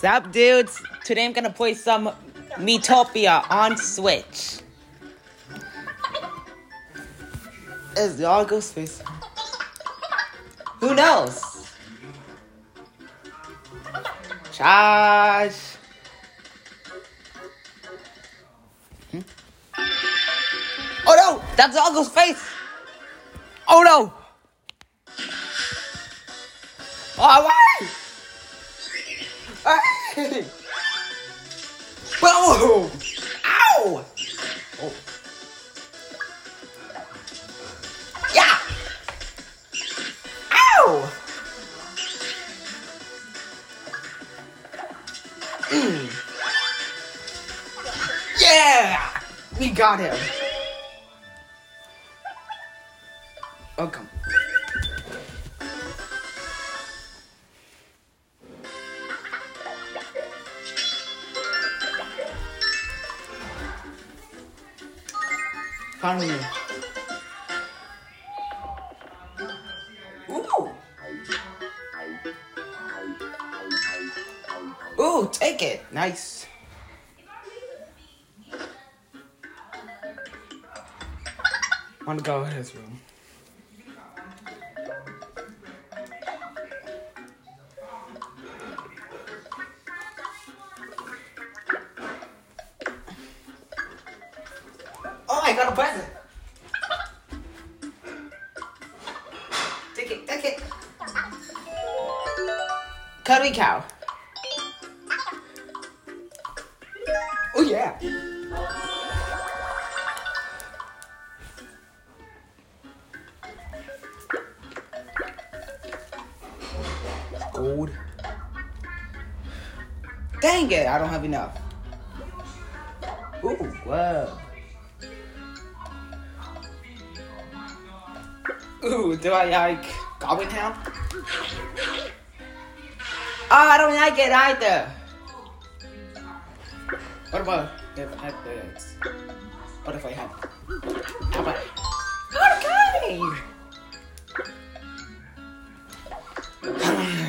Sup, dudes? Today I'm gonna play some Miitopia on Switch. Is the all ghost face? Who knows? Charge. Hmm? Oh no! That's Uggle's face! Oh no! Oh, why? Hey! Whoa! Ow! Oh. Yeah! Ow! Mm. Yeah! We got him. Welcome. Finally. Ooh. Ooh, take it. Nice. Want to go in his room. Gold. Dang it, I don't have enough. Ooh, whoa. Ooh, do I like Goblin Town? Oh, I don't like it either. What about if I had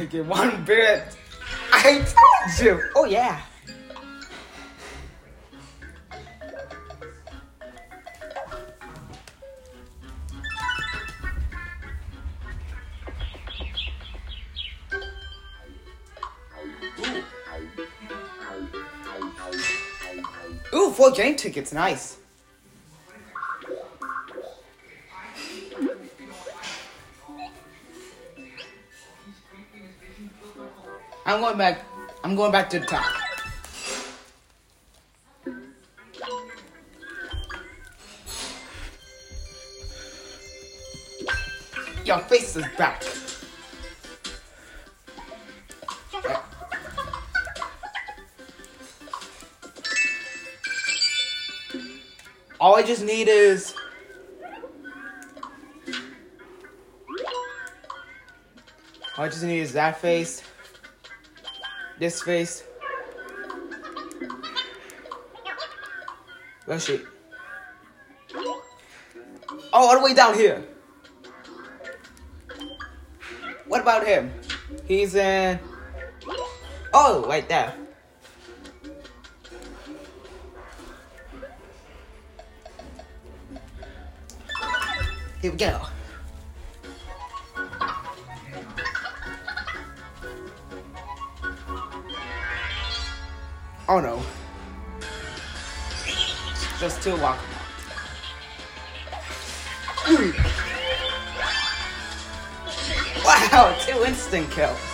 Get one bit. I told you. Oh yeah. Ooh, four game tickets, nice. I'm going back. I'm going back to the top. Your face is back. All I just need is all I just need is that face, this face. Where's she? Oh, all the way down here. What about him? He's in. Oh, right there. Here we go. Oh no. Just two lock. Wow, two instant kills.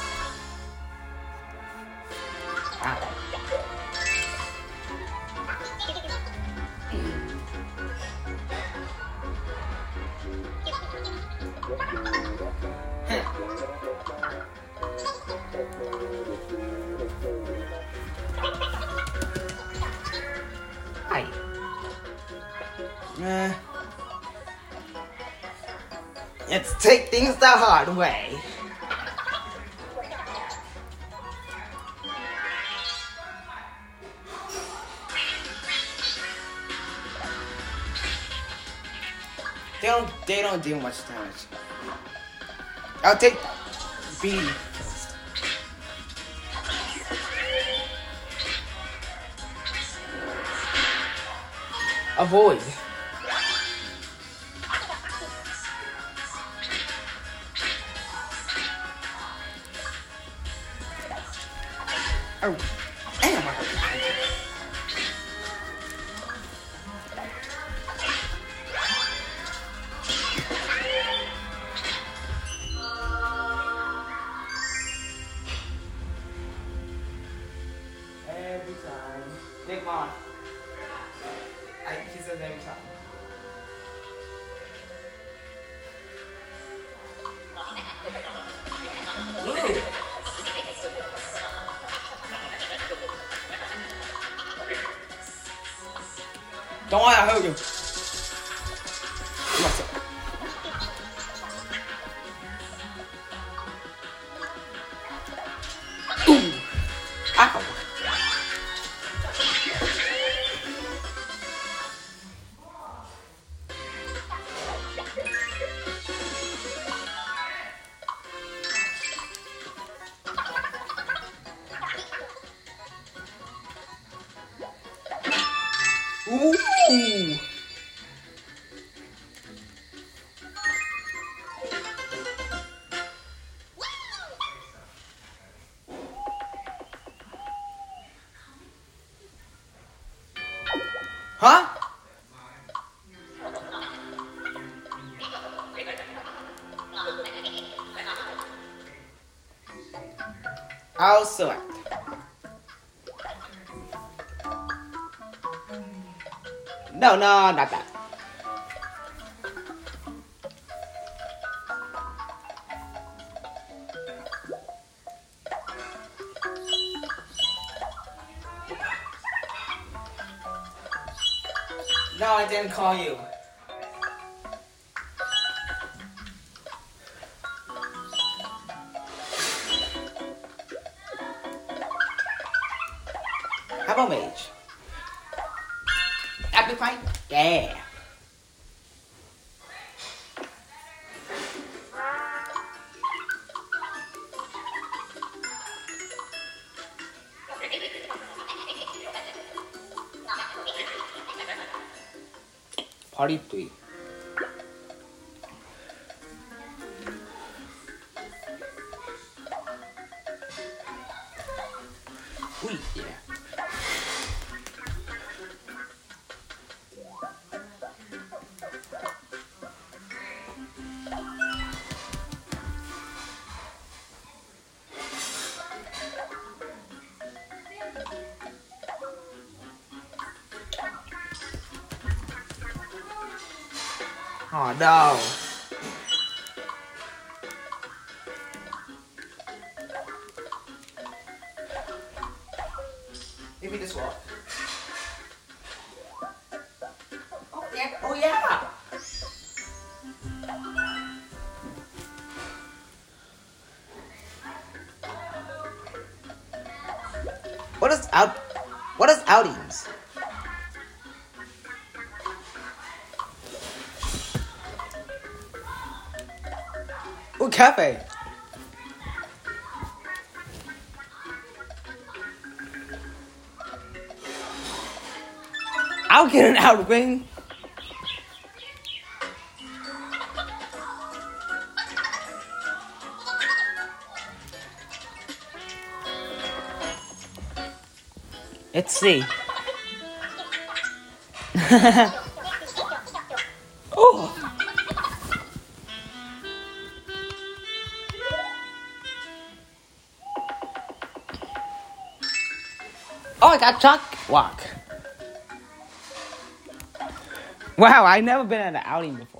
the way. They don't they don't do much damage. I'll take B. Avoid. Oh, Don't worry, I heard Huh? I'll select. No, no, not that. I didn't call you. How about mage? Epic fight? Yeah. パリッとい What is out? What is outings? Ooh, cafe. I'll get an outing. See. oh. Oh, I got Chuck Walk. Wow, I've never been at an outing before.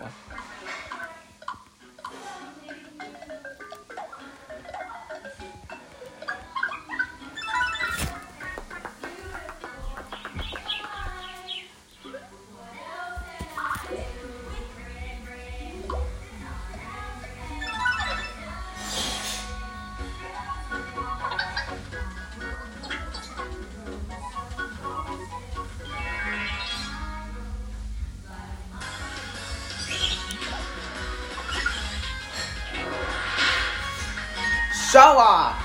Show off.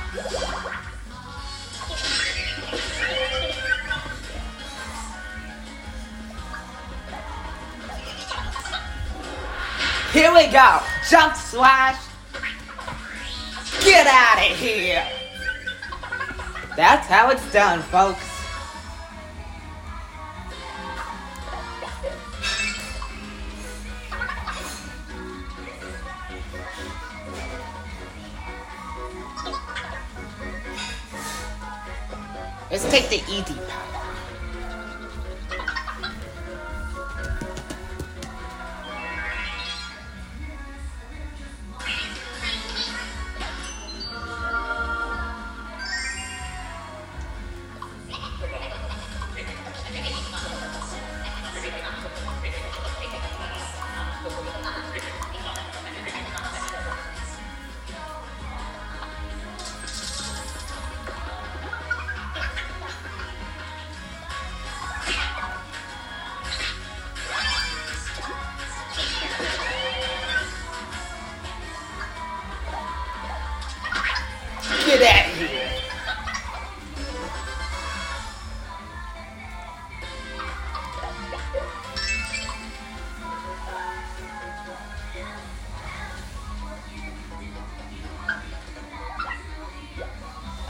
Here we go. Jump slash. Get out of here. That's how it's done, folks. Let's take the easy path.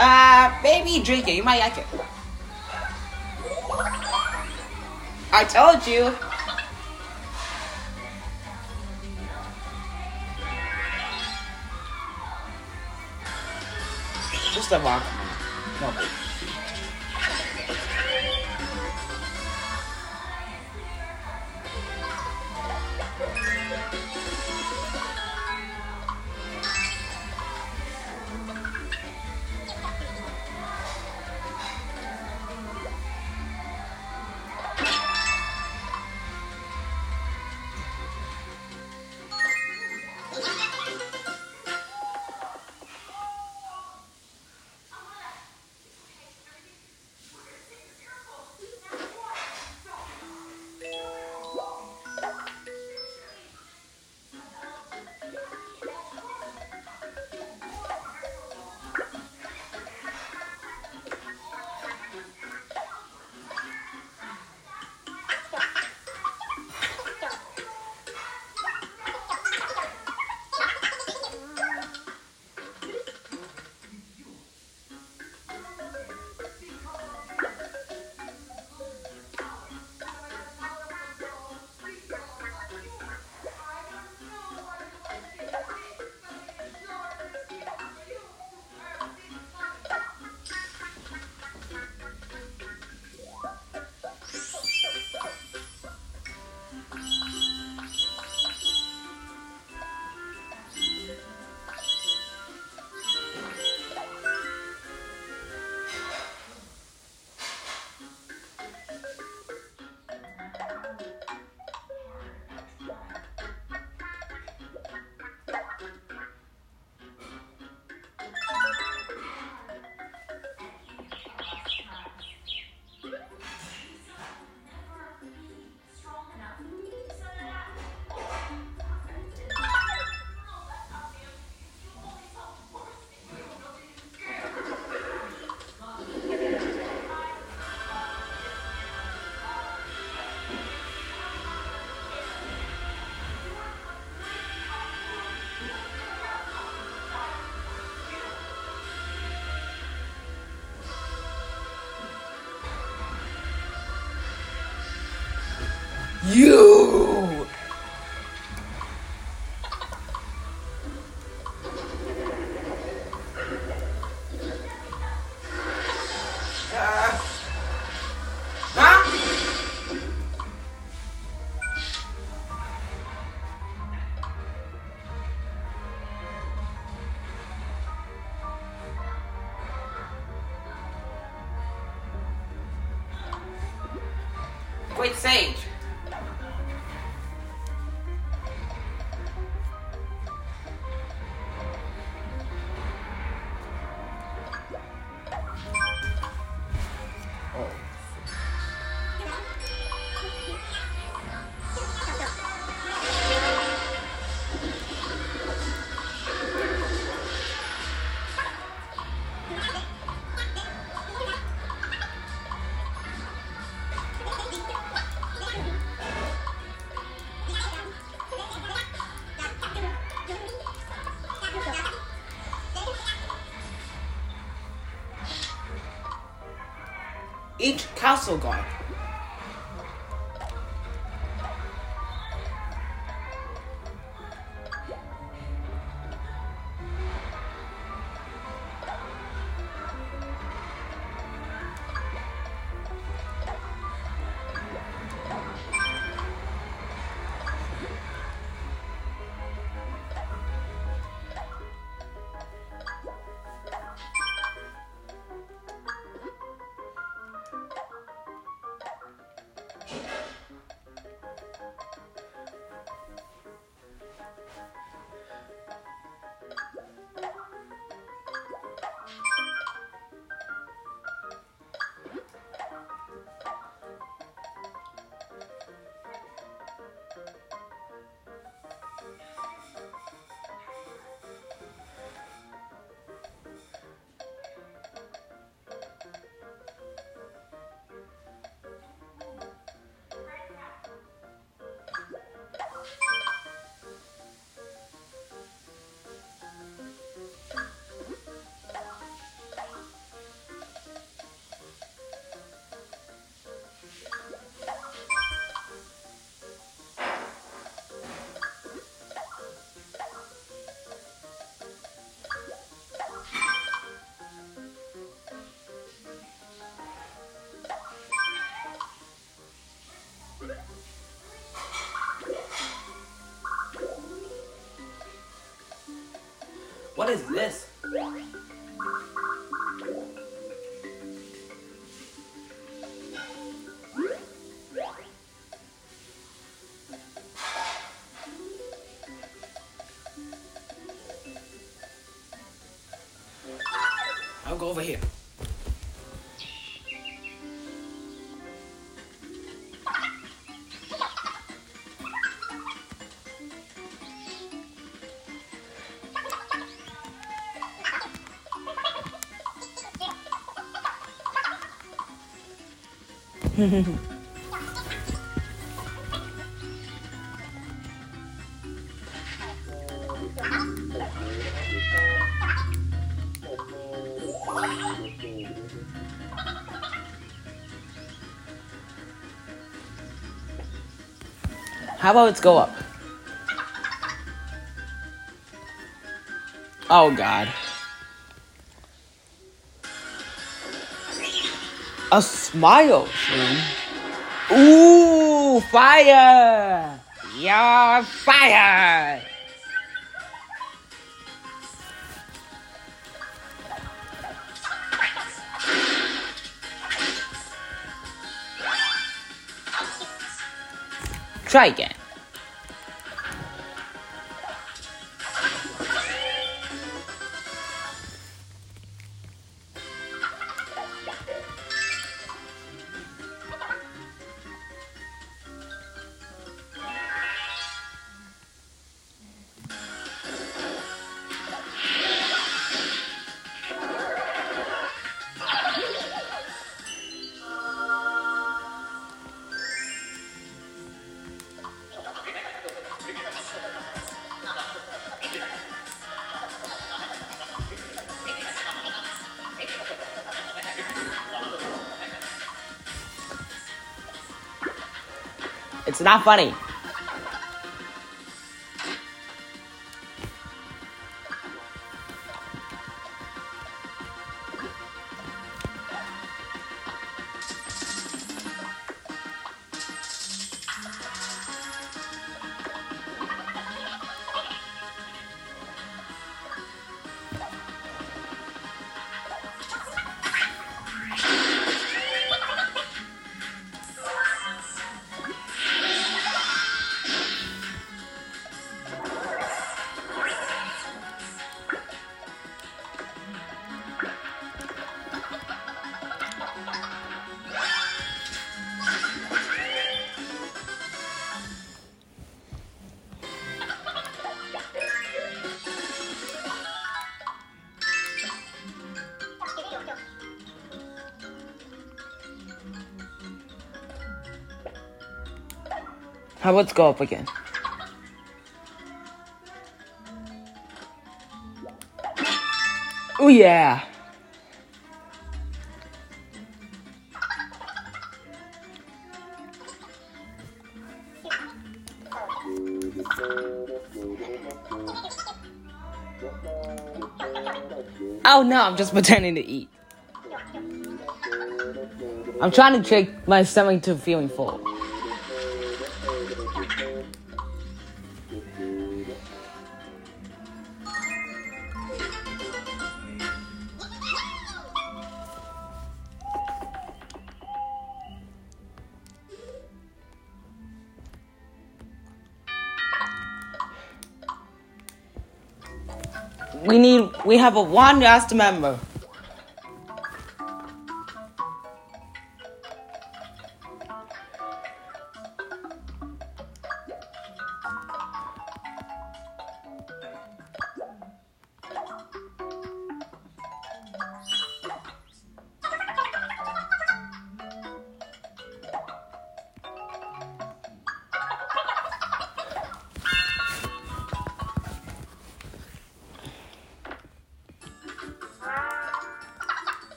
Uh, baby, drink it. You might like it. I told you. Just a walk. You! Each castle guard. What is this? How about let's go up? Oh god. A smile. Ooh, fire! You're fired! Try again. It's not funny. Let's go up again. Oh yeah. Oh no, I'm just pretending to eat. I'm trying to trick my stomach to feeling full. We need, we have a one last member.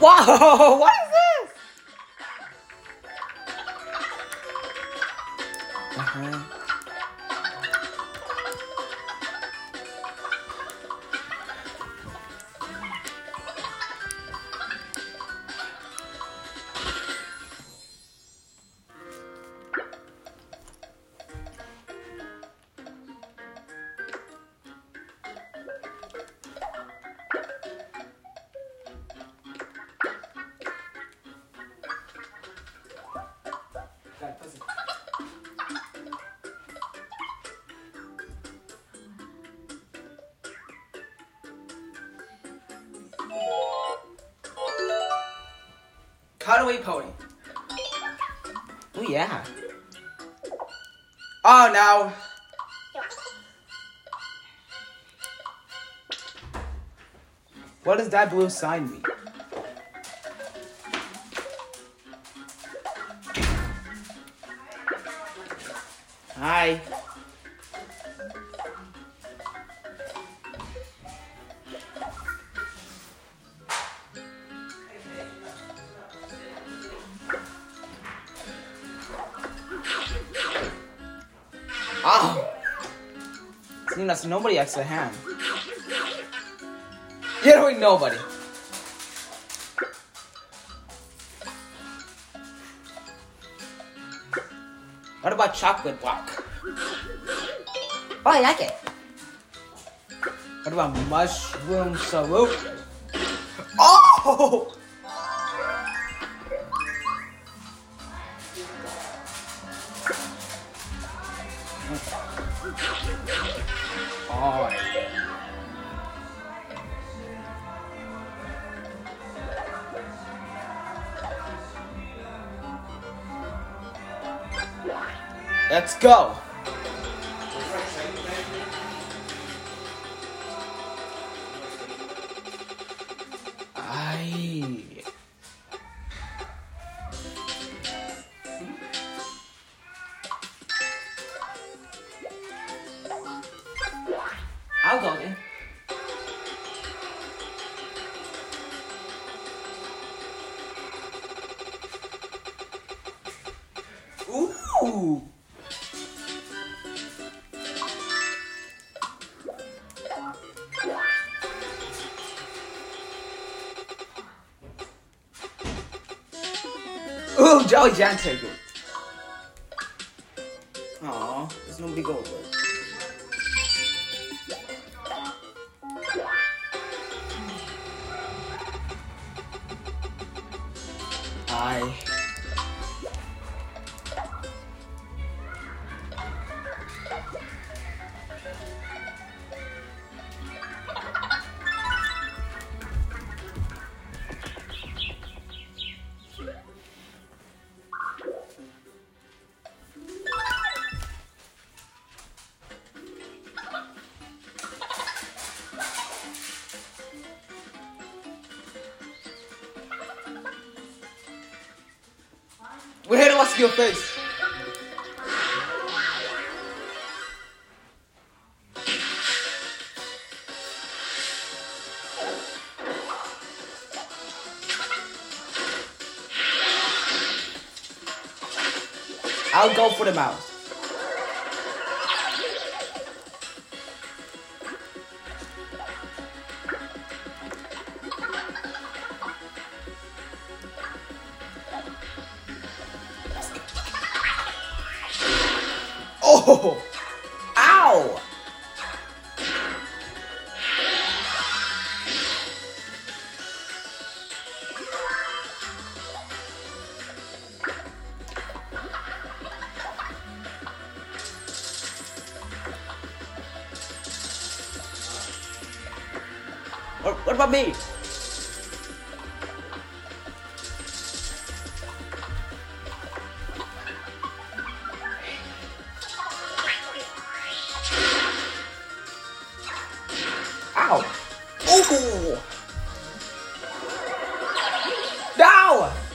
Whoa, what is this? What does that blue sign mean? Hi. Ah. Oh. See, that's nobody likes the Literally nobody. What about chocolate block? Oh, I like it. What about mushroom salute? Oh! Oh. Let's go. Ooh, Jolly Jaunt ticket. Aw, there's nobody go with it. I. Your face. I'll go for the mouse. About me? Ow! Ooh! No!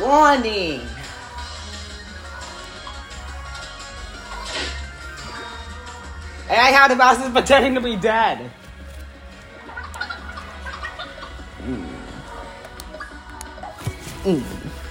Warning. I had the mouse is pretending to be dead. Mm. Mm.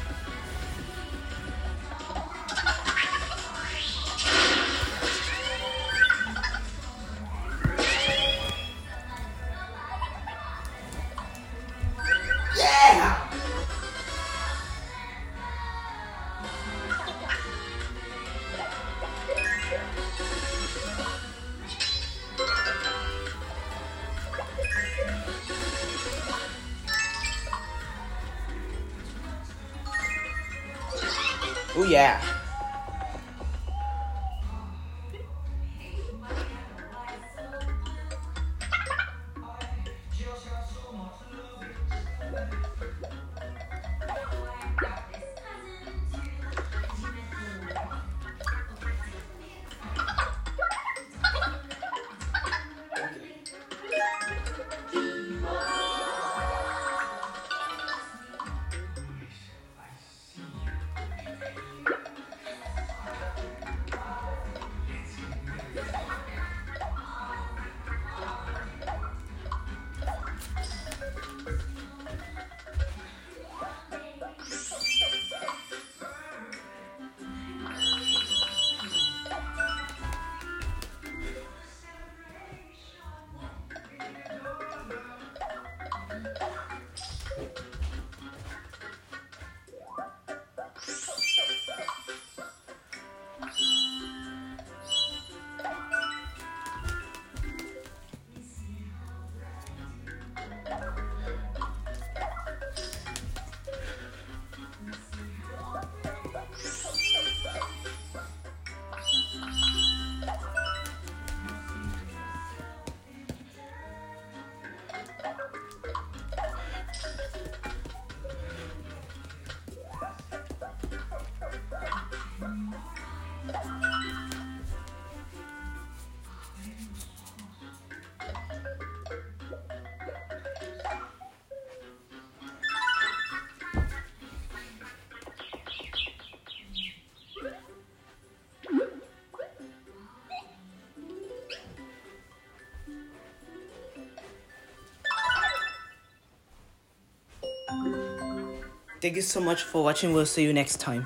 Thank you so much for watching. We'll see you next time.